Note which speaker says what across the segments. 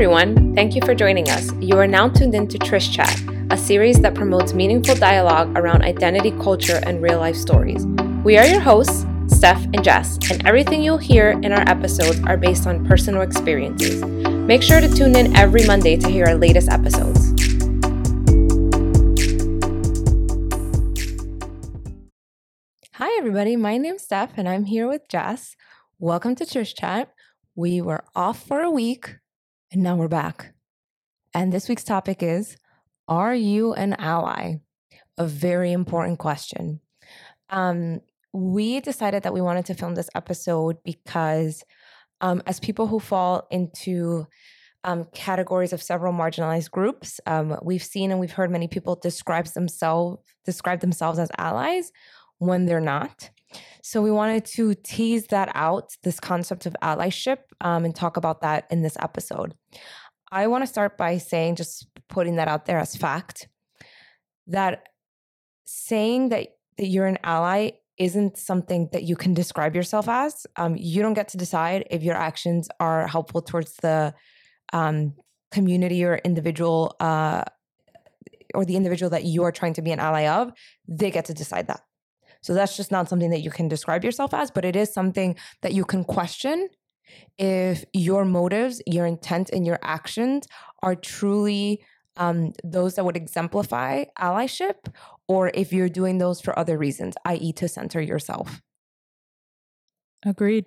Speaker 1: everyone. Thank you for joining us. You are now tuned in to Trish Chat, a series that promotes meaningful dialogue around identity, culture, and real life stories. We are your hosts, Steph and Jess, and everything you'll hear in our episodes are based on personal experiences. Make sure to tune in every Monday to hear our latest episodes. Hi, everybody. My name's Steph, and I'm here with Jess. Welcome to Trish Chat. We were off for a week, and now we're back. And this week's topic is Are you an ally? A very important question. Um, we decided that we wanted to film this episode because, um, as people who fall into um, categories of several marginalized groups, um, we've seen and we've heard many people describe themselves describe themselves as allies when they're not. So we wanted to tease that out, this concept of allyship, um, and talk about that in this episode. I want to start by saying, just putting that out there as fact, that saying that, that you're an ally isn't something that you can describe yourself as. Um, you don't get to decide if your actions are helpful towards the um, community or individual uh, or the individual that you are trying to be an ally of. They get to decide that. So that's just not something that you can describe yourself as, but it is something that you can question if your motives, your intent, and your actions are truly um, those that would exemplify allyship, or if you're doing those for other reasons, i.e., to center yourself.
Speaker 2: Agreed.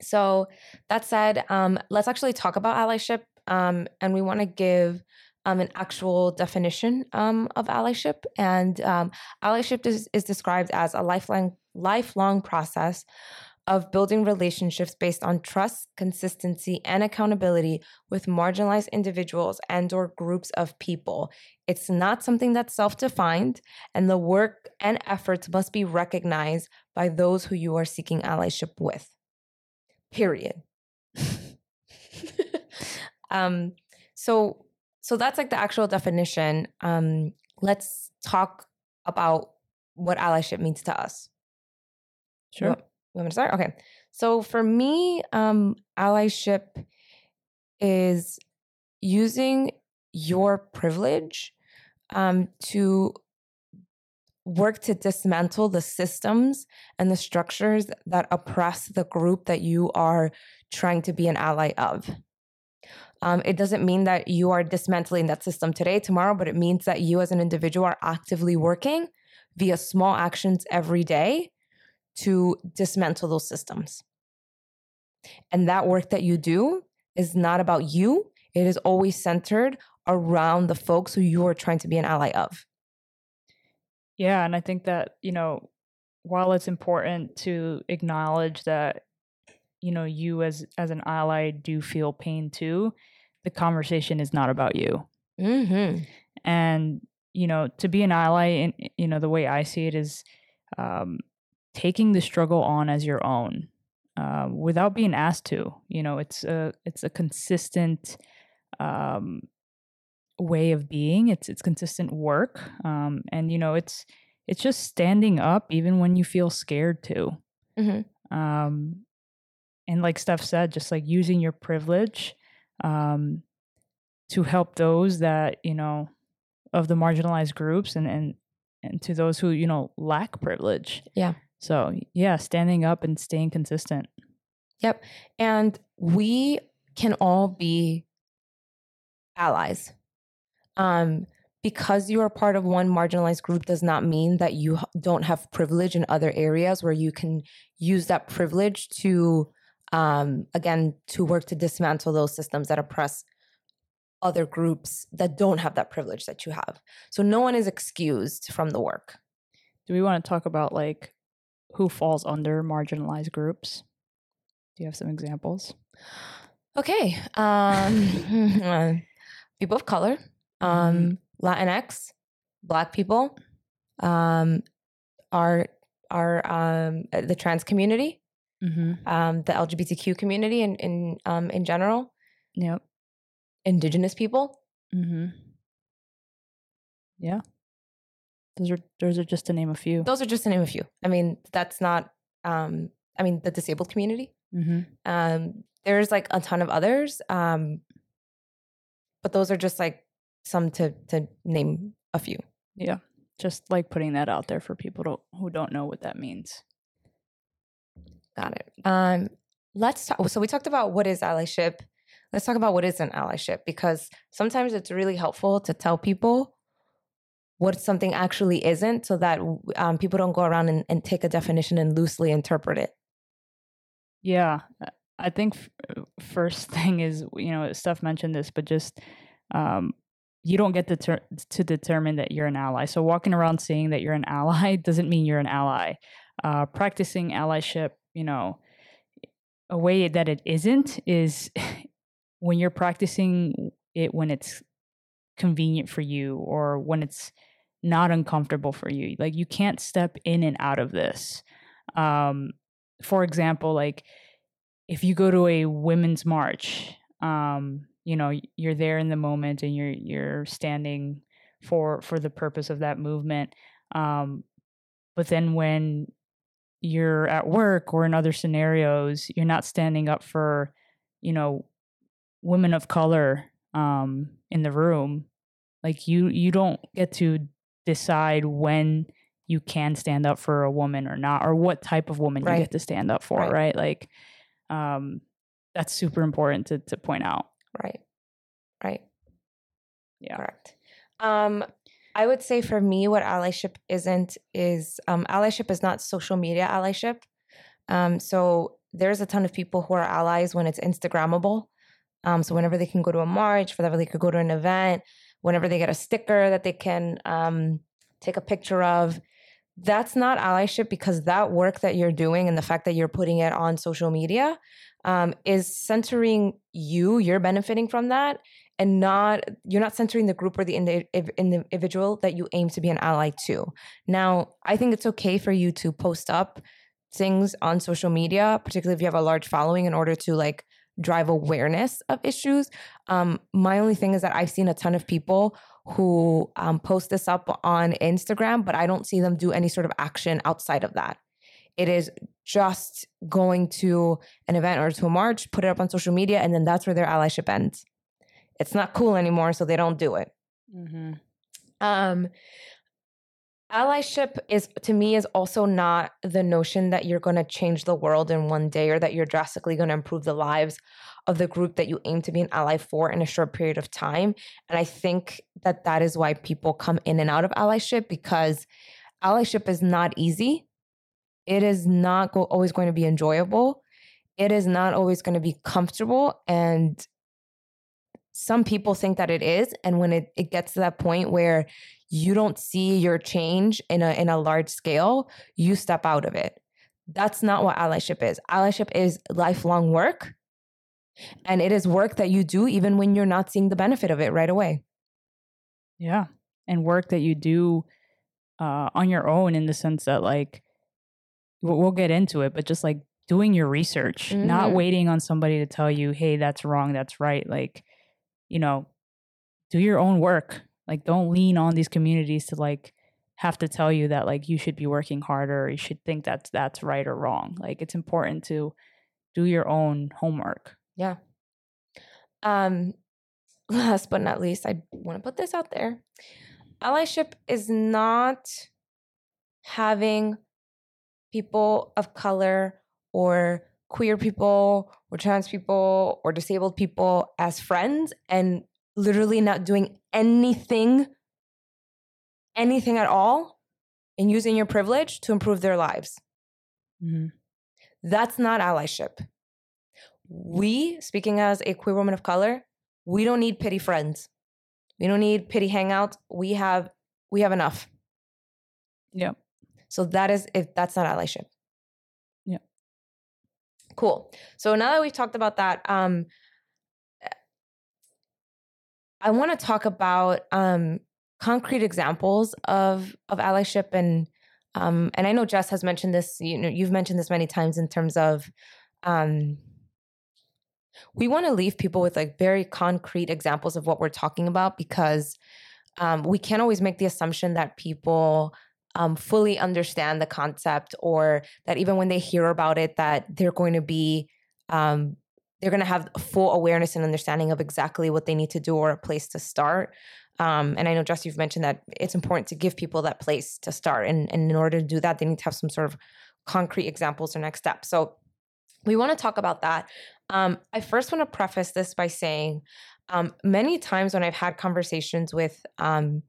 Speaker 1: So, that said, um, let's actually talk about allyship. Um, and we want to give um, an actual definition um, of allyship. And um, allyship is, is described as a lifelong lifelong process of building relationships based on trust, consistency, and accountability with marginalized individuals and or groups of people. It's not something that's self-defined, and the work and efforts must be recognized by those who you are seeking allyship with. Period. um, so so that's like the actual definition. Um, let's talk about what allyship means to us.
Speaker 2: Sure.
Speaker 1: You want, me to start? Okay. So for me, um, allyship is using your privilege um, to work to dismantle the systems and the structures that oppress the group that you are trying to be an ally of. Um, it doesn't mean that you are dismantling that system today, tomorrow, but it means that you as an individual are actively working via small actions every day to dismantle those systems. And that work that you do is not about you, it is always centered around the folks who you are trying to be an ally of.
Speaker 2: Yeah. And I think that, you know, while it's important to acknowledge that you know you as as an ally do feel pain too the conversation is not about you.
Speaker 1: Mm-hmm.
Speaker 2: And, you know, to be an ally, in, you know, the way I see it is um, taking the struggle on as your own uh, without being asked to. You know, it's a, it's a consistent um, way of being. It's, it's consistent work. Um, and, you know, it's, it's just standing up even when you feel scared to.
Speaker 1: Mm-hmm.
Speaker 2: Um, and like Steph said, just like using your privilege um, to help those that you know of the marginalized groups and and and to those who you know lack privilege.
Speaker 1: Yeah.
Speaker 2: So yeah, standing up and staying consistent.
Speaker 1: Yep. And we can all be allies. Um, because you are part of one marginalized group does not mean that you don't have privilege in other areas where you can use that privilege to um, again, to work to dismantle those systems that oppress other groups that don't have that privilege that you have. So no one is excused from the work.
Speaker 2: Do we want to talk about like who falls under marginalized groups? Do you have some examples?
Speaker 1: Okay. Um, people of color, um, mm-hmm. Latinx, Black people, um, our our um, the trans community,
Speaker 2: mm-hmm.
Speaker 1: um, the LGBTQ community in in um, in general.
Speaker 2: Yep.
Speaker 1: Indigenous people.
Speaker 2: Mm-hmm. Yeah. Those are those are just to name a few.
Speaker 1: Those are just to name a few. I mean, that's not. Um, I mean, the disabled community.
Speaker 2: Mm-hmm.
Speaker 1: Um, there's like a ton of others. Um, but those are just like some to to name a few.
Speaker 2: Yeah. Just like putting that out there for people to, who don't know what that means.
Speaker 1: Got it. Um, let's talk. So we talked about what is allyship. Let's talk about what is an allyship because sometimes it's really helpful to tell people what something actually isn't, so that um, people don't go around and, and take a definition and loosely interpret it.
Speaker 2: Yeah, I think f- first thing is you know Steph mentioned this, but just um, you don't get to ter- to determine that you're an ally. So walking around saying that you're an ally doesn't mean you're an ally. Uh, practicing allyship, you know, a way that it isn't is when you're practicing it when it's convenient for you or when it's not uncomfortable for you. Like you can't step in and out of this. Um, for example, like if you go to a women's march, um, you know, you're there in the moment and you're you're standing for for the purpose of that movement. Um, but then when you're at work or in other scenarios, you're not standing up for, you know, women of color um, in the room. Like you, you don't get to decide when you can stand up for a woman or not, or what type of woman right. you get to stand up for, right? right? Like, um, that's super important to to point out.
Speaker 1: Right. Right.
Speaker 2: Yeah.
Speaker 1: Correct. Um, I would say for me, what allyship isn't is um, allyship is not social media allyship. Um, so there's a ton of people who are allies when it's Instagrammable. Um, so whenever they can go to a march, whenever they could go to an event, whenever they get a sticker that they can um, take a picture of, that's not allyship because that work that you're doing and the fact that you're putting it on social media um, is centering you. You're benefiting from that, and not you're not centering the group or the individual that you aim to be an ally to. Now, I think it's okay for you to post up things on social media, particularly if you have a large following, in order to like drive awareness of issues. Um, my only thing is that I've seen a ton of people who um, post this up on Instagram, but I don't see them do any sort of action outside of that. It is just going to an event or to a march, put it up on social media, and then that's where their allyship ends. It's not cool anymore, so they don't do it. Mm-hmm. Um, allyship is to me is also not the notion that you're going to change the world in one day or that you're drastically going to improve the lives of the group that you aim to be an ally for in a short period of time and i think that that is why people come in and out of allyship because allyship is not easy it is not go- always going to be enjoyable it is not always going to be comfortable and some people think that it is and when it, it gets to that point where you don't see your change in a in a large scale you step out of it. That's not what allyship is. Allyship is lifelong work and it is work that you do even when you're not seeing the benefit of it right away.
Speaker 2: Yeah and work that you do uh, on your own in the sense that like we'll get into it but just like doing your research mm-hmm. not waiting on somebody to tell you hey that's wrong that's right like you know, do your own work. Like don't lean on these communities to like have to tell you that like you should be working harder or you should think that's that's right or wrong. Like it's important to do your own homework.
Speaker 1: Yeah. Um last but not least, I want to put this out there. Allyship is not having people of color or queer people or trans people or disabled people as friends and literally not doing anything, anything at all, and using your privilege to improve their lives. Mm-hmm. That's not allyship. We, speaking as a queer woman of color, we don't need pity friends. We don't need pity hangouts. We have we have enough.
Speaker 2: Yeah.
Speaker 1: So that is if that's not allyship. Cool. So now that we've talked about that, um, I want to talk about um, concrete examples of of allyship and um, and I know Jess has mentioned this. You know, you've mentioned this many times in terms of um, we want to leave people with like very concrete examples of what we're talking about because um, we can't always make the assumption that people um, fully understand the concept or that even when they hear about it that they're going to be um, they're going to have full awareness and understanding of exactly what they need to do or a place to start. Um, and I know, Jess, you've mentioned that it's important to give people that place to start. And, and in order to do that, they need to have some sort of concrete examples or next steps. So we want to talk about that. Um, I first want to preface this by saying um, many times when I've had conversations with um,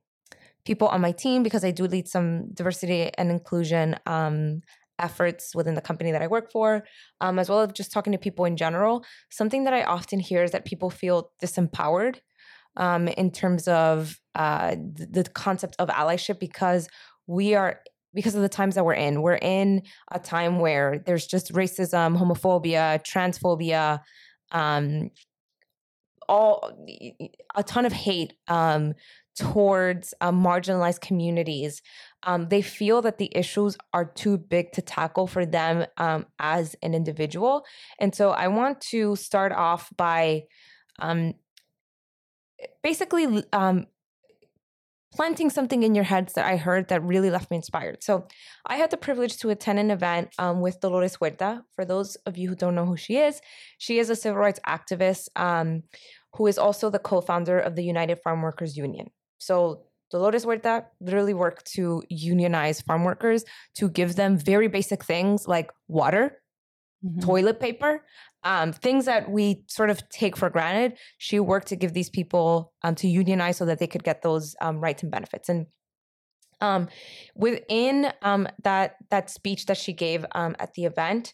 Speaker 1: people on my team, because I do lead some diversity and inclusion um, efforts within the company that I work for, um, as well as just talking to people in general, something that I often hear is that people feel disempowered um, in terms of uh, the, concept of allyship because we are because of the times that we're in. We're in a time where there's just racism, homophobia, transphobia, um, all a ton of hate um, towards uh, marginalized communities. Um, they feel that the issues are too big to tackle for them um, as an individual. And so I want to start off by um, basically um, planting something in your heads that I heard that really left me inspired. So, I had the privilege to attend an event um, with Dolores Huerta. For those of you who don't know who she is, she is a civil rights activist um, who is also the co founder of the United Farm Workers Union. So, Dolores Huerta literally worked to unionize farm workers to give them very basic things like water, mm-hmm. toilet paper, um, things that we sort of take for granted. She worked to give these people um, to unionize so that they could get those um, rights and benefits. And um, within um, that that speech that she gave um, at the event,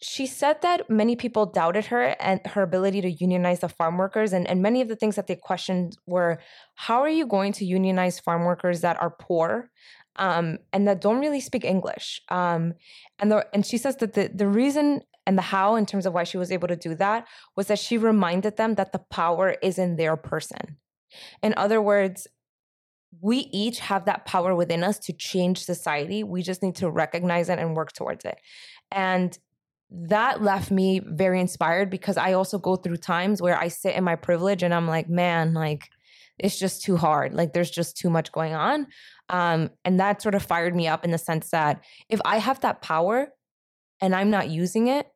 Speaker 1: she said that many people doubted her and her ability to unionize the farm workers. And, and many of the things that they questioned were, how are you going to unionize farm workers that are poor? Um, and that don't really speak English. Um, and the, and she says that the the reason and the how in terms of why she was able to do that was that she reminded them that the power is in their person. In other words, we each have that power within us to change society. We just need to recognize it and work towards it. And that left me very inspired because I also go through times where I sit in my privilege and I'm like, man, like it's just too hard. Like there's just too much going on. Um, and that sort of fired me up in the sense that if I have that power and I'm not using it,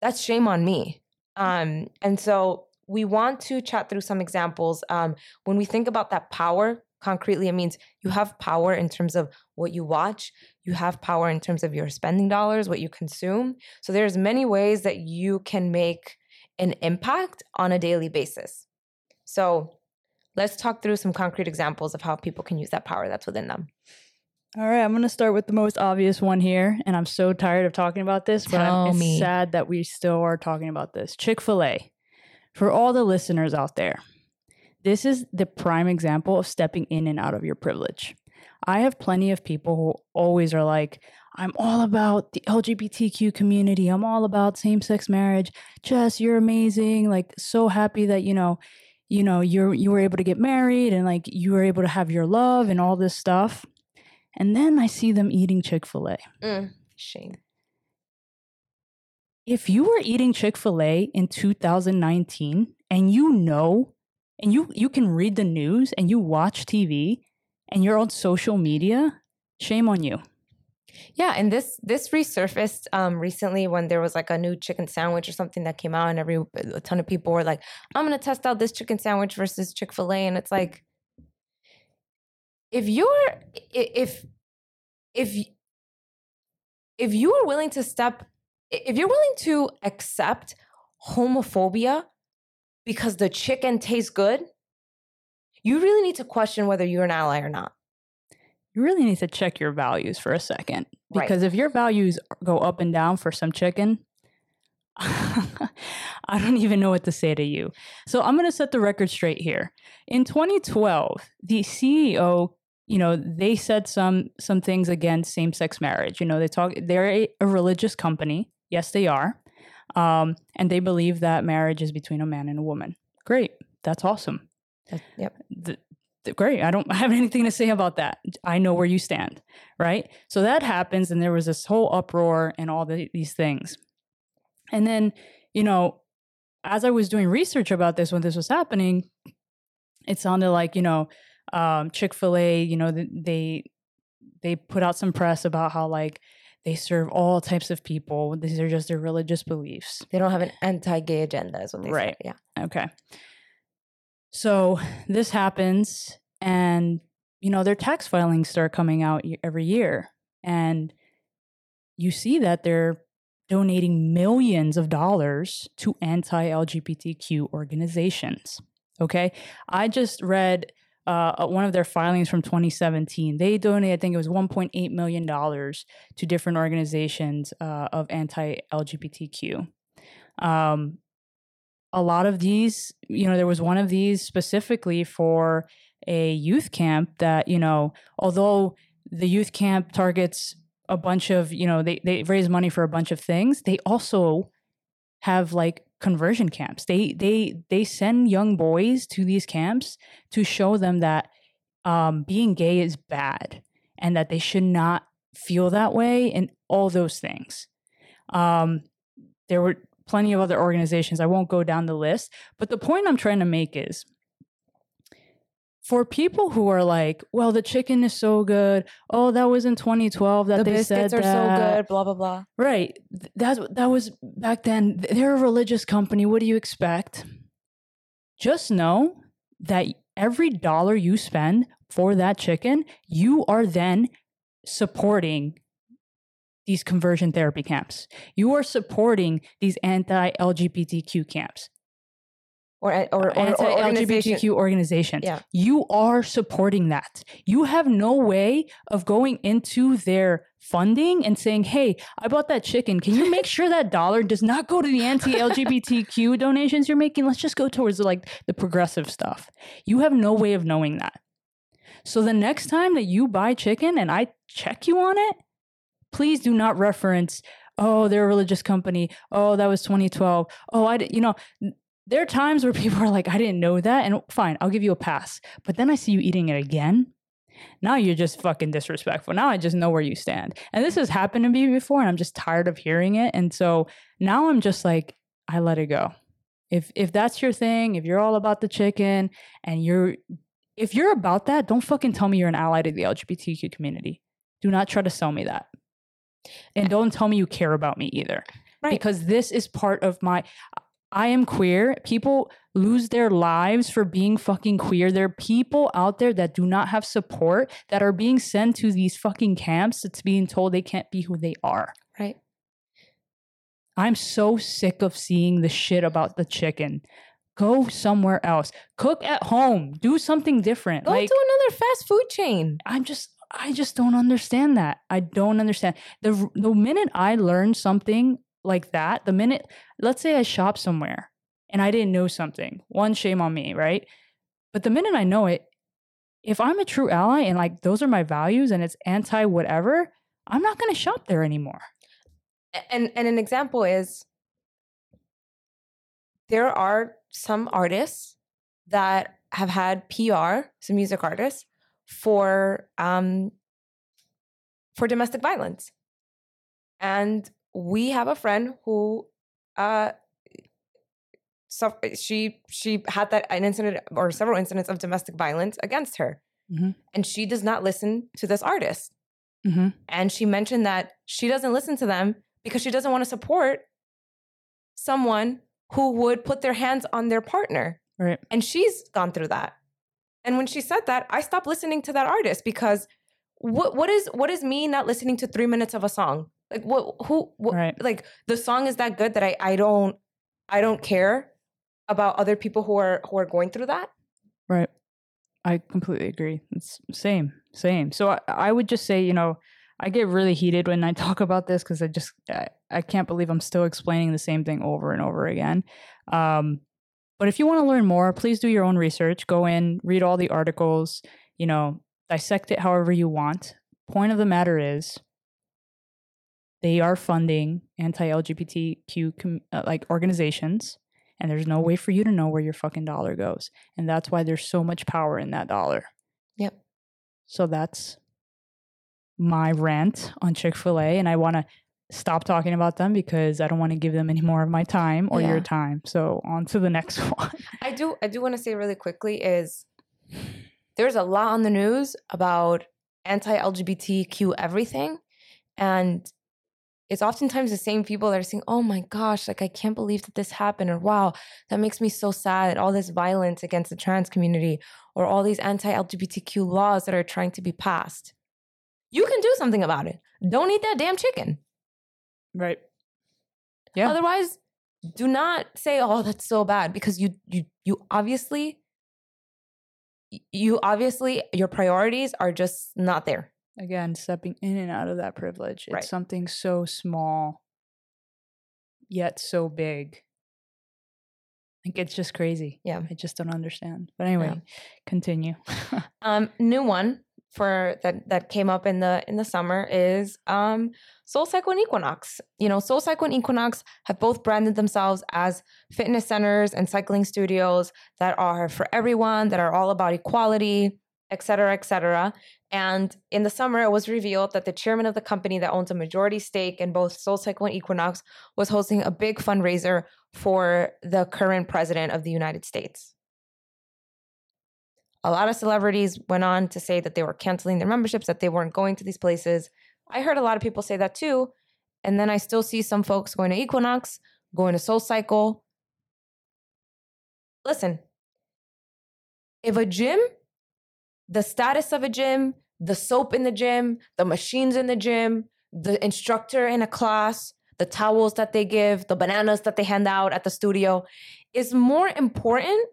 Speaker 1: that's shame on me. Um, and so we want to chat through some examples. Um, when we think about that power, concretely, it means you have power in terms of what you watch, you have power in terms of your spending dollars, what you consume. So there's many ways that you can make an impact on a daily basis. So let's talk through some concrete examples of how people can use that power that's within them.
Speaker 2: All right, I'm going to start with the most obvious one here, and I'm so tired of talking about this, but Tell I'm me. sad that we still are talking about this. Chick-fil-A, for all the listeners out there, this is the prime example of stepping in and out of your privilege. I have plenty of people who always are like, I'm all about the LGBTQ community. I'm all about same sex marriage. Jess, you're amazing. Like, so happy that, you know, you know, you're you were able to get married and like you were able to have your love and all this stuff. And then I see them eating Chick-fil-A.
Speaker 1: Mm, shame.
Speaker 2: If you were eating Chick-fil-A in 2019 and you know, and you, you can read the news and you watch TV and you're on social media, shame on you.
Speaker 1: Yeah, and this this resurfaced um, recently when there was like a new chicken sandwich or something that came out, and every a ton of people were like, "I'm gonna test out this chicken sandwich versus Chick-fil-A," and it's like, if you're if if if you are willing to step if you're willing to accept homophobia because the chicken tastes good you really need to question whether you're an ally or not
Speaker 2: you really need to check your values for a second because right. if your values go up and down for some chicken I don't even know what to say to you. So I'm going to set the record straight here. In 2012, the CEO, you know, they said some some things against same-sex marriage. You know, they talk they're a, a religious company. Yes, they are. Um, and they believe that marriage is between a man and a woman. Great. That's awesome.
Speaker 1: yep.
Speaker 2: The, the, great. I don't have anything to say about that. I know where you stand, right? So that happens and there was this whole uproar and all the, these things. And then, you know, as I was doing research about this when this was happening, it sounded like, you know, um, Chick-fil-A, you know, they, they put out some press about how like they serve all types of people. These are just their religious beliefs.
Speaker 1: They don't have an anti-gay agenda, is what they
Speaker 2: Right.
Speaker 1: say. Yeah.
Speaker 2: Okay. So this happens, and you know their tax filings start coming out every year, and you see that they're donating millions of dollars to anti-LGBTQ organizations. Okay, I just read uh, one of their filings from 2017. They donated, I think it was 1.8 million dollars to different organizations uh, of anti-LGBTQ. Um, a lot of these, you know, there was one of these specifically for a youth camp that, you know, although the youth camp targets a bunch of, you know, they, they raise money for a bunch of things, they also have like conversion camps. They they they send young boys to these camps to show them that um, being gay is bad and that they should not feel that way and all those things. Um, there were plenty of other organizations. I won't go down the list, but the point I'm trying to make is for people who are like, well, the chicken is so good. Oh, that was in 2012 that
Speaker 1: the
Speaker 2: they
Speaker 1: biscuits
Speaker 2: said
Speaker 1: are so good. Blah blah blah.
Speaker 2: Right. Th- That's that was back then. They're a religious company. What do you expect? Just know that every dollar you spend for that chicken, you are then supporting these conversion therapy camps. You are supporting these anti-LGBTQ camps Eh,
Speaker 1: or or or, or, or organization.
Speaker 2: anti-LGBTQ organizations.
Speaker 1: Yeah.
Speaker 2: You are supporting that. You have no way of going into their funding and saying, "Hey, I bought that chicken. Can you make sure that dollar does not go to the anti-LGBTQ donations you're making? Let's just go towards like the progressive stuff." You have no way of knowing that. So the next time that you buy chicken and I check you on it, please do not reference, "Oh, they're a religious company. Oh, that was 2012. Oh, I, di-" you know." There are times where people are like, I didn't know that. And fine, I'll give you a pass. But then I see you eating it again. Now you're just fucking disrespectful. Now I just know where you stand. And this has happened to me before, and I'm just tired of hearing it. And so now I'm just like, I let it go. If if that's your thing, if you're all about the chicken and you're if you're about that, don't fucking tell me you're an ally to the LGBTQ community. Do not try to sell me that. And don't tell me you care about me either.
Speaker 1: Right.
Speaker 2: Because this is part of my I am queer. People lose their lives for being fucking queer. There are people out there that do not have support that are being sent to these fucking camps that's being told they can't be who they are.
Speaker 1: Right.
Speaker 2: I'm so sick of seeing the shit about the chicken. Go somewhere else. Cook at home. Do something different.
Speaker 1: Go
Speaker 2: like
Speaker 1: to another fast food chain.
Speaker 2: I'm just I just don't understand that. I don't understand. The the minute I learn something like that, the minute let's say I shop somewhere and I didn't know something, one shame on me, right? But the minute I know it, if I'm a true ally and like those are my values and it's anti whatever, I'm not going to shop there anymore.
Speaker 1: And and an example is there are some artists that have had PR, some music artists, for um for domestic violence. And we have a friend who uh so she she had that an incident or several incidents of domestic violence against her.
Speaker 2: Mhm.
Speaker 1: And she does not listen to this artist.
Speaker 2: Mm-hmm.
Speaker 1: And she mentioned that she doesn't listen to them because she doesn't want to support someone who would put their hands on their partner.
Speaker 2: Right.
Speaker 1: And she's gone through that. And when she said that, I stopped listening to that artist because what what is what is me not listening to 3 minutes of a song? Like what who what,
Speaker 2: Right.
Speaker 1: like the song is that good that I I don't I don't care about other people who are who are going through that.
Speaker 2: Right. I completely agree. It's same, same. So I, I would just say, you know, I get really heated when I talk about this because I just I, I can't believe I'm still explaining the same thing over and over again. Um, but if you want to learn more, please do your own research. Go in, read all the articles. You know, dissect it however you want. Point of the matter is, they are funding anti-LGBTQ com- uh, like organizations, and there's no way for you to know where your fucking dollar goes. And that's why there's so much power in that dollar.
Speaker 1: Yep.
Speaker 2: So that's my rant on Chick-fil-A. And I want to stop talking about them because I don't want to give them any more of my time or
Speaker 1: Yeah.
Speaker 2: your time. So on to the next one.
Speaker 1: I do I do want to say really quickly is there's a lot on the news about anti-LGBTQ everything and it's oftentimes the same people that are saying, oh my gosh, like I can't believe that this happened, or wow, that makes me so sad. All this violence against the trans community, or all these anti LGBTQ laws that are trying to be passed. You can do something about it. Don't eat that damn chicken.
Speaker 2: Right. Yeah.
Speaker 1: Otherwise, do not say, oh, that's so bad, because you you you obviously you obviously your priorities are just not there
Speaker 2: again stepping in and out of that privilege it's
Speaker 1: Right.
Speaker 2: something so small yet so big. Like it's just crazy.
Speaker 1: Yeah.
Speaker 2: i just don't understand. But anyway continue.
Speaker 1: Um new one for that that came up in the in the summer is um SoulCycle and equinox. You know SoulCycle and equinox have both branded themselves as fitness centers and cycling studios that are for everyone that are all about equality et cetera et cetera and in the summer it was revealed that the chairman of the company that owns a majority stake in both SoulCycle and equinox was hosting a big fundraiser for the current president of the united states a lot of celebrities went on to say that they were canceling their memberships, that they weren't going to these places. I heard a lot of people say that too. And then I still see some folks going to Equinox, going to SoulCycle. Listen, if a gym, the status of a gym, the soap in the gym, the machines in the gym, the instructor in a class, the towels that they give, the bananas that they hand out at the studio is more important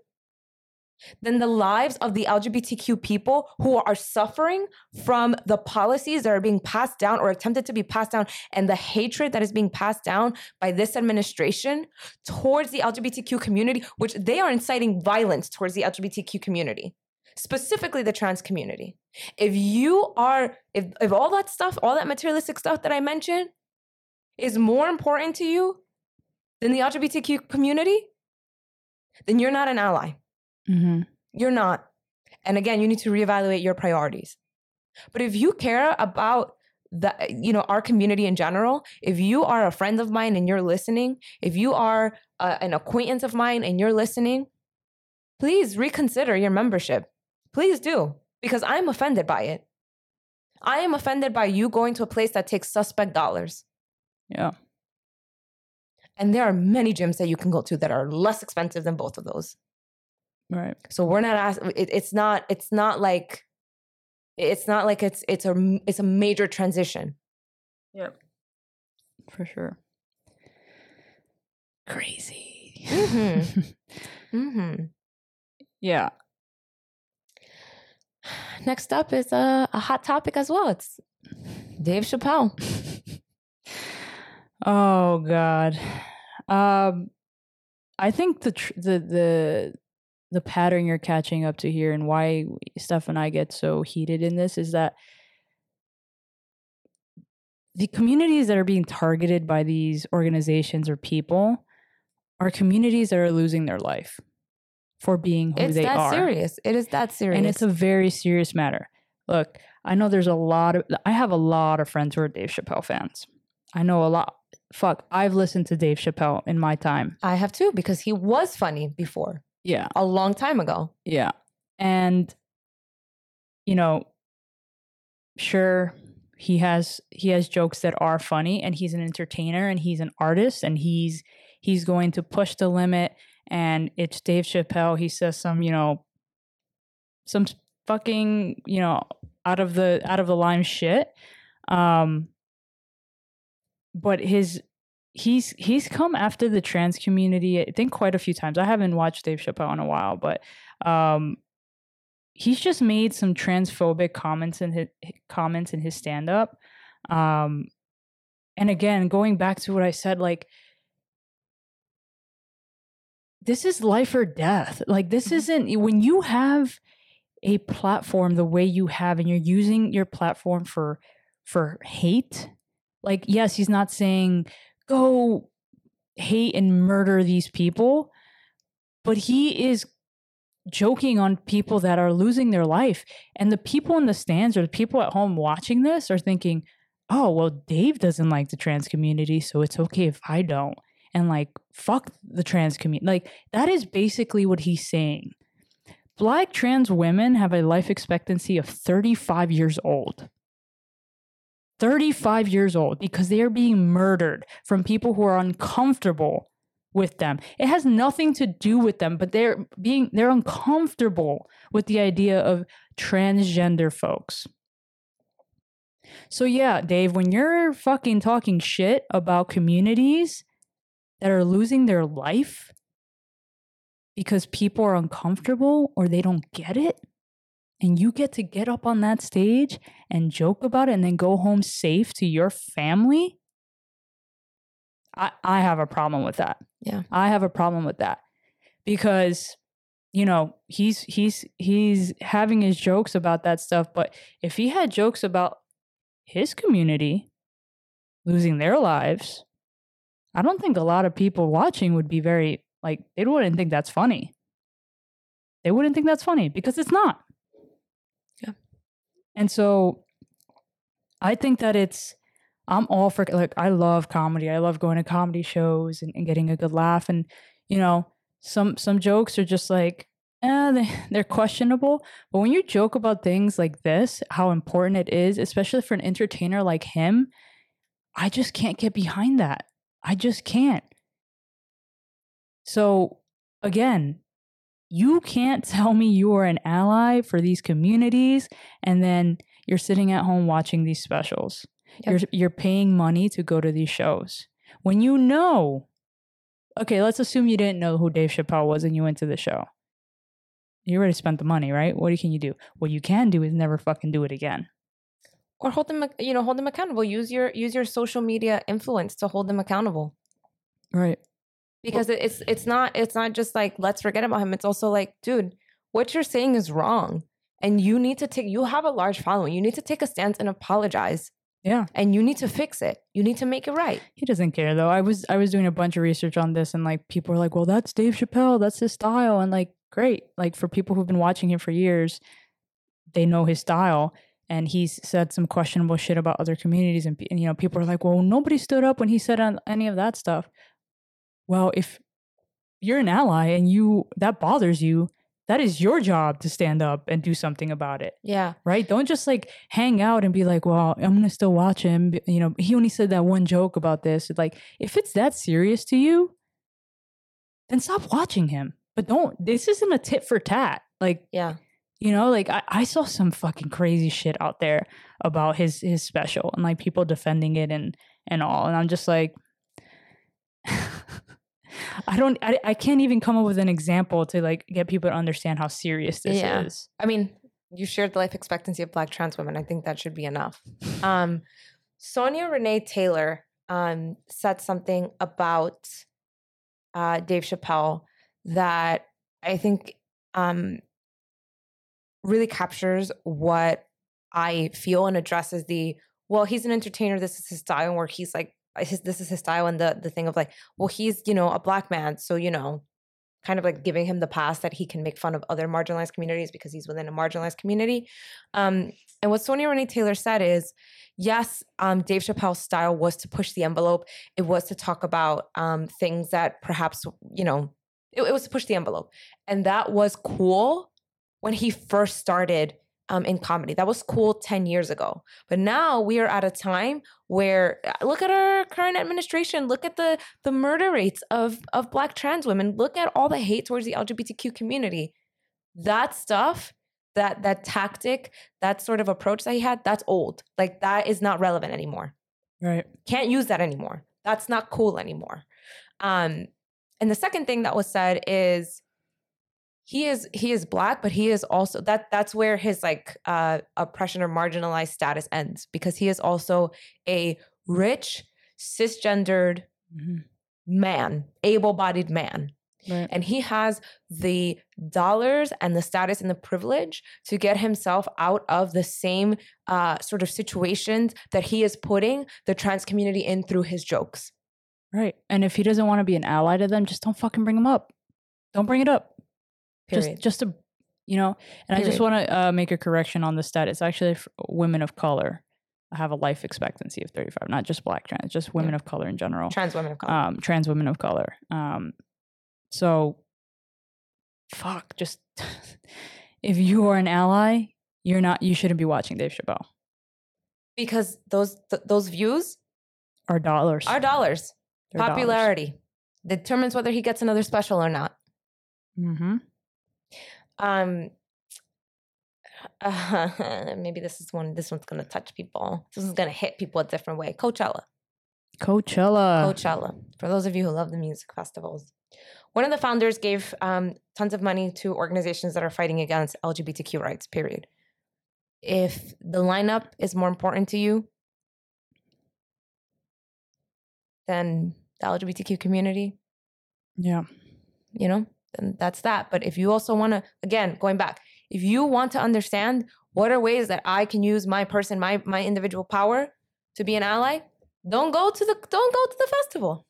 Speaker 1: than the lives of the LGBTQ people who are suffering from the policies that are being passed down or attempted to be passed down and the hatred that is being passed down by this administration towards the LGBTQ community, which they are inciting violence towards the LGBTQ community, specifically the trans community. If you are, if, if all that stuff, all that materialistic stuff that I mentioned is more important to you than the LGBTQ community, then you're not an ally.
Speaker 2: mm-hmm.
Speaker 1: You're not. And again, you need to reevaluate your priorities. But if you care about the you know our community in general, if you are a friend of mine and you're listening, if you are uh, an acquaintance of mine and you're listening, please reconsider your membership. Please do because I'm offended by it. I am offended by you going to a place that takes suspect dollars.
Speaker 2: yeah
Speaker 1: And there are many gyms that you can go to that are less expensive than both of those.
Speaker 2: right
Speaker 1: So we're not asking. It, it's not. It's not like. It's not like it's it's a it's a major transition.
Speaker 2: yep for sure crazy
Speaker 1: Mm-hmm. mm-hmm.
Speaker 2: yeah
Speaker 1: Next up is a, a hot topic as well. It's Dave Chappelle.
Speaker 2: Oh God, um, I think the tr- the the the pattern you're catching up to here, and why Steph and I get so heated in this is that the communities that are being targeted by these organizations or people are communities that are losing their life for being who
Speaker 1: It's
Speaker 2: they are.
Speaker 1: It's that serious. It is that serious.
Speaker 2: and it's a very serious matter. Look, I know there's a lot of I have a lot of friends who are Dave Chappelle fans. I know a lot. Fuck, I've listened to Dave Chappelle in my time.
Speaker 1: I have too because he was funny before
Speaker 2: Yeah,
Speaker 1: a long time ago.
Speaker 2: yeah, and you know, sure he has he has jokes that are funny, and he's an entertainer, and he's an artist, and he's he's going to push the limit. And it's Dave Chappelle. He says some, you know, some fucking, you know, out of the out of the line shit. Um, but his he's he's come after the trans community i think quite a few times i haven't watched dave chappelle in a while but um he's just made some transphobic comments in his comments in his stand up um and again going back to what i said like this is life or death. Like this
Speaker 1: Mhm.
Speaker 2: isn't when you have a platform the way you have and you're using your platform for for hate like yes he's not saying go hate and murder these people but he is joking on people that are losing their life. And the people in the stands or the people at home watching this are thinking oh well dave doesn't like the trans community so it's okay if i don't and like fuck the trans community like that is basically what he's saying black trans women have a life expectancy of 35 years old 35 years old because they are being murdered from people who are uncomfortable with them. It has nothing to do with them, but they're being they're uncomfortable with the idea of transgender folks. So yeah, Dave, when you're fucking talking shit about communities that are losing their life because people are uncomfortable or they don't get it, and you get to get up on that stage and joke about it and then go home safe to your family, I, I have a problem with that.
Speaker 1: Yeah.
Speaker 2: I have a problem with that because you know he's he's he's having his jokes about that stuff but if he had jokes about his community losing their lives i don't think a lot of people watching would be very like they wouldn't think that's funny. They wouldn't think that's funny because it's not.
Speaker 1: Yeah.
Speaker 2: and so i think that it's i'm all for like i love comedy. I love going to comedy shows and, and getting a good laugh. And you know some some jokes are just like eh, they, they're questionable. But when you joke about things like this how important it is especially for an entertainer like him i just can't get behind that i just can't. So again you can't tell me you are an ally for these communities and then you're sitting at home watching these specials.
Speaker 1: Yep.
Speaker 2: you're you're paying money to go to these shows. When you know okay let's assume you didn't know who dave chappelle was and you went to the show. You already spent the money right? What can you do? What you can do is never fucking do it again
Speaker 1: Or hold them, you know, hold them accountable. Use your use your social media influence to hold them accountable.
Speaker 2: right
Speaker 1: Because it- it's it's not it's not just like let's forget about him. It's also like, dude, what you're saying is wrong, and you need to take. You have a large following. You need to take a stance and apologize,
Speaker 2: yeah
Speaker 1: and you need to fix it. You need to make it right.
Speaker 2: he doesn't care though i was i was doing a bunch of research on this and like people were like well that's dave chappelle that's his style and like great like for people who've been watching him for years they know his style and he said some questionable shit about other communities and, and you know people are like well nobody stood up when he said on any of that stuff well if you're an ally and you that bothers you that is your job to stand up and do something about it
Speaker 1: Yeah,
Speaker 2: right? Don't just like hang out and be like, well, I'm gonna still watch him. You know, he only said that one joke about this. Like, if it's that serious to you, then stop watching him. But don't. This isn't a tit for tat. Like,
Speaker 1: yeah,
Speaker 2: you know, like I, I saw some fucking crazy shit out there about his his special and like people defending it and and all. And I'm just like. I don't. I, I can't even come up with an example to like get people to understand how serious this
Speaker 1: Yeah.
Speaker 2: is.
Speaker 1: I mean, you shared the life expectancy of Black trans women. I think that should be enough. Um, Sonya Renee Taylor um, said something about uh, Dave Chappelle that I think um, really captures what I feel and addresses the well, he's an entertainer. This is his style, and where he's like, his, this is his style, and the the thing of like, well, he's you know a black man, so you know kind of like giving him the pass that he can make fun of other marginalized communities because he's within a marginalized community. Um, and what Sonya Renee Taylor said is, yes, um, Dave Chappelle's style was to push the envelope. It was to talk about um, things that perhaps, you know, it, it was to push the envelope. And that was cool when he first started um, in comedy. That was cool 10 years ago. But now we are at a time where uh, look at our current administration, look at the the murder rates of of black trans women, look at all the hate towards the LGBTQ community. That stuff, that that tactic, that sort of approach that he had, that's old. Like that is not relevant anymore.
Speaker 2: Right.
Speaker 1: Can't use that anymore. That's not cool anymore. Um and the second thing that was said is he is he is black but he is also that that's where his like uh oppression or marginalized status ends because he is also a rich cisgendered
Speaker 2: Mhm.
Speaker 1: man able-bodied man
Speaker 2: Right.
Speaker 1: and he has the dollars and the status and the privilege to get himself out of the same uh, sort of situations that he is putting the trans community in through his jokes
Speaker 2: Right. And if he doesn't want to be an ally to them, just don't fucking bring him up. Don't bring it up.
Speaker 1: Period
Speaker 2: Just just to you know, and I just want to uh, make a correction on the stat. It's actually women of color have a life expectancy of 35, not just black trans, just women
Speaker 1: Yeah.
Speaker 2: of color in general.
Speaker 1: trans women of color
Speaker 2: um, trans women of color. Um, so, fuck, just if you are an ally, you're not, you shouldn't be watching Dave Chappelle.
Speaker 1: because those th- those views
Speaker 2: Our dollars.
Speaker 1: are dollars.
Speaker 2: They're dollars.
Speaker 1: Popularity determines whether he gets another special or not.
Speaker 2: Mm-hmm.
Speaker 1: Um, uh, maybe this is one. This one's gonna touch people. This is gonna hit people a different way. Coachella.
Speaker 2: Coachella.
Speaker 1: Coachella. For those of you who love the music festivals, one of the founders gave um, tons of money to organizations that are fighting against LGBTQ rights. Period. If the lineup is more important to you than the LGBTQ community,
Speaker 2: yeah.
Speaker 1: you know, then that's that. But if you also want to, again, going back, if you want to understand what are ways that I can use my person, my my individual power to be an ally, don't go to the don't go to the festival.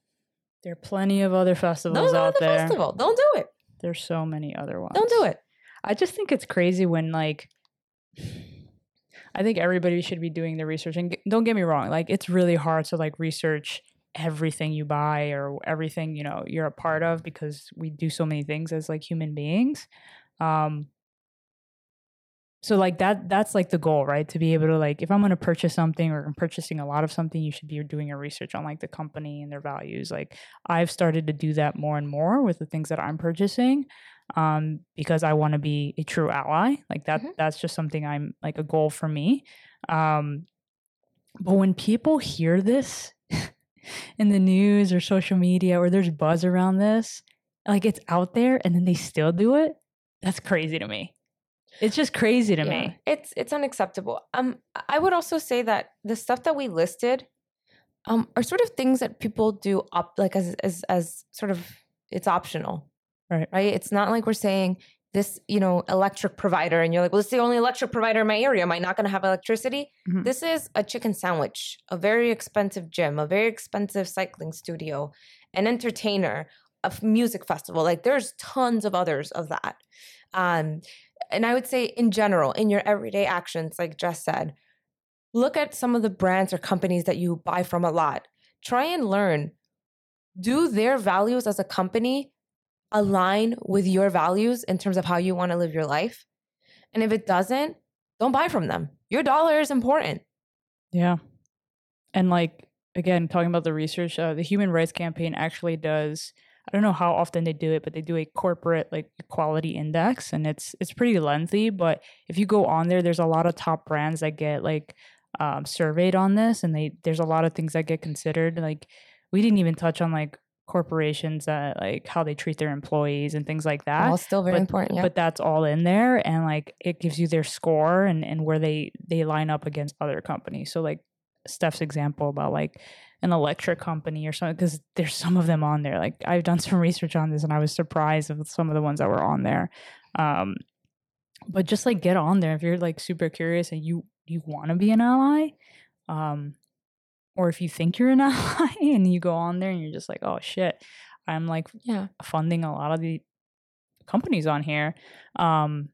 Speaker 2: There are plenty of other festivals
Speaker 1: Don't go
Speaker 2: out
Speaker 1: to the
Speaker 2: there.
Speaker 1: festival. Don't do it.
Speaker 2: There's so many other ones.
Speaker 1: Don't do it.
Speaker 2: I just think it's crazy when like I think everybody should be doing the research and don't get me wrong, like it's really hard to like research everything you buy or everything, you know, you're a part of because we do so many things as like human beings. Um so like that that's like the goal, right? To be able to like if I'm going to purchase something or I'm purchasing a lot of something, you should be doing your research on like the company and their values. Like I've started to do that more and more with the things that I'm purchasing um because I want to be a true ally. Like that
Speaker 1: Mhm.
Speaker 2: that's just something I'm like a goal for me. Um but when people hear this in the news or social media or there's buzz around this, like it's out there and then they still do it, that's crazy to me. It's just crazy to
Speaker 1: Yeah,
Speaker 2: me.
Speaker 1: It's it's unacceptable. Um, I would also say that the stuff that we listed, um, are sort of things that people do up like as as as sort of it's optional,
Speaker 2: Right.
Speaker 1: Right. It's not like we're saying this, you know, electric provider, and you're like, well, it's the only electric provider in my area. Am I not going to have electricity?
Speaker 2: Mhm.
Speaker 1: This is a chicken sandwich, a very expensive gym, a very expensive cycling studio, an entertainer, a music festival. Like there's tons of others of that. Um, and I would say in general, in your everyday actions, like Jess said, look at some of the brands or companies that you buy from a lot. Try and learn. Do their values as a company align with your values in terms of how you want to live your life? And if it doesn't, don't buy from them. Your dollar is important.
Speaker 2: Yeah. And like again, talking about the research, uh, the Human Rights Campaign actually does. I don't know how often they do it, but they do a corporate like equality index, and it's it's pretty lengthy. But if you go on there, there's a lot of top brands that get like um, surveyed on this, and they there's a lot of things that get considered. Like we didn't even touch on like corporations that like how they treat their employees and things like that
Speaker 1: All still very
Speaker 2: but,
Speaker 1: important. Yeah.
Speaker 2: but that's all in there and like it gives you their score and and where they they line up against other companies so like steph's example about like an electric company or something because there's some of them on there like i've done some research on this and i was surprised of some of the ones that were on there um but just like get on there if you're like super curious and you you want to be an ally um or if you think you're an ally and you go on there and you're just like oh shit i'm like
Speaker 1: yeah.
Speaker 2: funding a lot of the companies on here. Um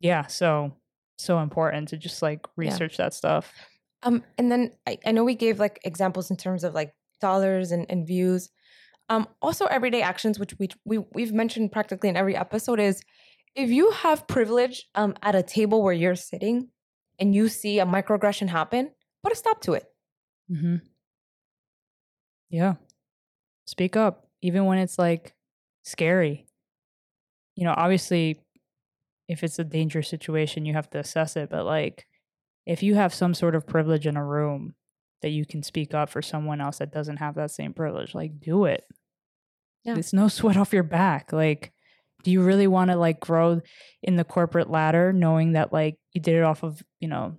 Speaker 2: yeah, so so important to just like research that stuff.
Speaker 1: Um, and then I, I know we gave like examples in terms of like dollars and, and views. Um, also everyday actions, which we, we we've mentioned practically in every episode, is if you have privilege um at a table where you're sitting and you see a microaggression happen, put a stop to it.
Speaker 2: Mm-hmm. Yeah. Speak up, even when it's like scary. You know, obviously, if it's a dangerous situation, you have to assess it. But like, if you have some sort of privilege in a room that you can speak up for someone else that doesn't have that same privilege, like, do it.
Speaker 1: Yeah.
Speaker 2: It's no sweat off your back. Like, do you really want to like grow in the corporate ladder knowing that like you did it off of, you know,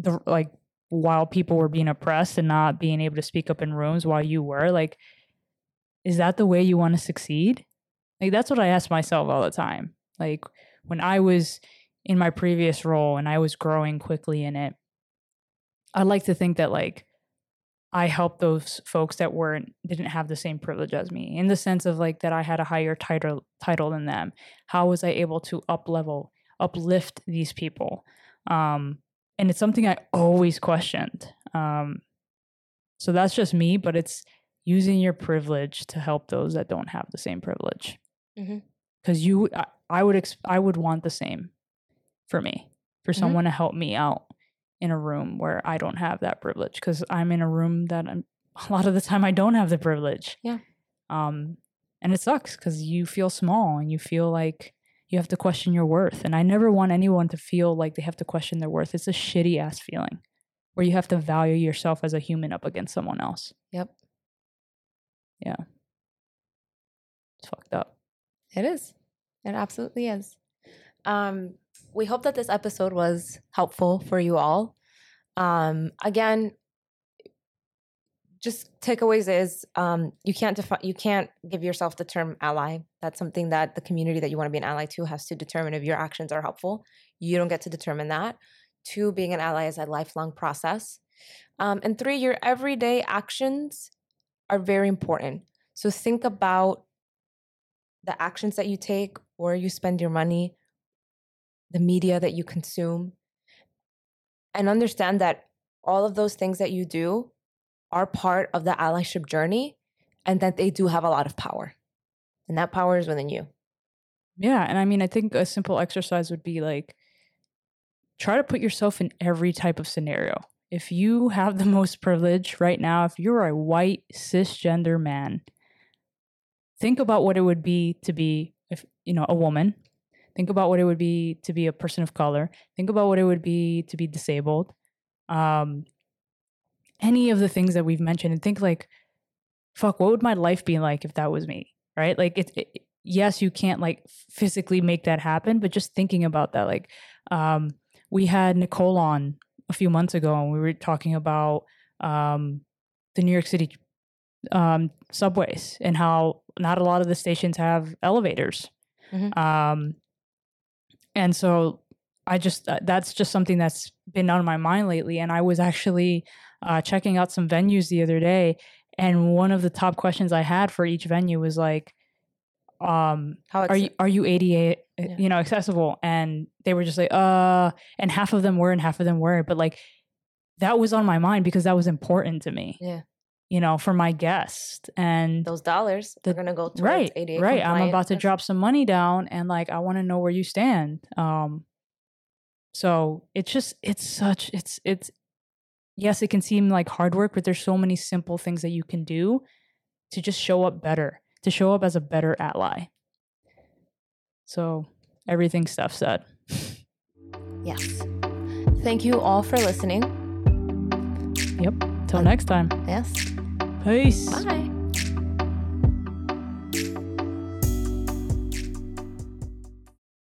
Speaker 2: the like while people were being oppressed and not being able to speak up in rooms while you were like is that the way you want to succeed? Like that's what i ask myself all the time. Like when i was in my previous role and i was growing quickly in it i like to think that like i helped those folks that weren't didn't have the same privilege as me in the sense of like that i had a higher title title than them. How was i able to up level uplift these people? Um and it's something I always questioned. Um, so that's just me, but it's using your privilege to help those that don't have the same privilege. Because you, I, I would, ex- I would want the same for me, for
Speaker 1: Mhm.
Speaker 2: someone to help me out in a room where I don't have that privilege because I'm in a room that I'm a lot of the time I don't have the privilege.
Speaker 1: Yeah.
Speaker 2: Um, and it sucks because you feel small and you feel like you have to question your worth. And I never want anyone to feel like they have to question their worth. It's a shitty ass feeling where you have to value yourself as a human up against someone else.
Speaker 1: Yep.
Speaker 2: Yeah. It's fucked up.
Speaker 1: It is. It absolutely is. Um, we hope that this episode was helpful for you all. Um, again, just takeaways is um, you can't defi- you can't give yourself the term ally. That's something that the community that you want to be an ally to has to determine if your actions are helpful. You don't get to determine that. Two, being an ally is a lifelong process. Um, and three, your everyday actions are very important. So think about the actions that you take, where you spend your money, the media that you consume, and understand that all of those things that you do are part of the allyship journey and that they do have a lot of power. And that power is within you.
Speaker 2: Yeah. And I mean, I think a simple exercise would be like try to put yourself in every type of scenario. If you have the most privilege right now, if you're a white cisgender man, think about what it would be to be if you know a woman think about what it would be to be a person of color think about what it would be to be disabled um any of the things that we've mentioned and think like fuck what would my life be like if that was me? Right? Like it, it yes you can't like physically make that happen but just thinking about that like um we had nicole on a few months ago and we were talking about um the new york city um subways and how not a lot of the stations have elevators.
Speaker 1: Mhm.
Speaker 2: um and so i just uh, that's just something that's been on my mind lately and i was actually uh, checking out some venues the other day and one of the top questions i had for each venue was like um
Speaker 1: How
Speaker 2: are you are you ADA uh,
Speaker 1: Yeah.
Speaker 2: you know accessible and they were just like uh and half of them were and half of them weren't but like that was on my mind because that was important to me
Speaker 1: Yeah.
Speaker 2: you know for my guest and
Speaker 1: those dollars
Speaker 2: The-
Speaker 1: are going to go
Speaker 2: right
Speaker 1: 88
Speaker 2: right i'm about to drop some money down and like i want to know where you stand um so it's just it's such it's it's yes it can seem like hard work but there's so many simple things that you can do to just show up better to show up as a better ally so everything Steph said
Speaker 1: Yes. Thank you all for listening. Yep.
Speaker 2: Till next time
Speaker 1: Yes.
Speaker 2: peace
Speaker 1: Bye.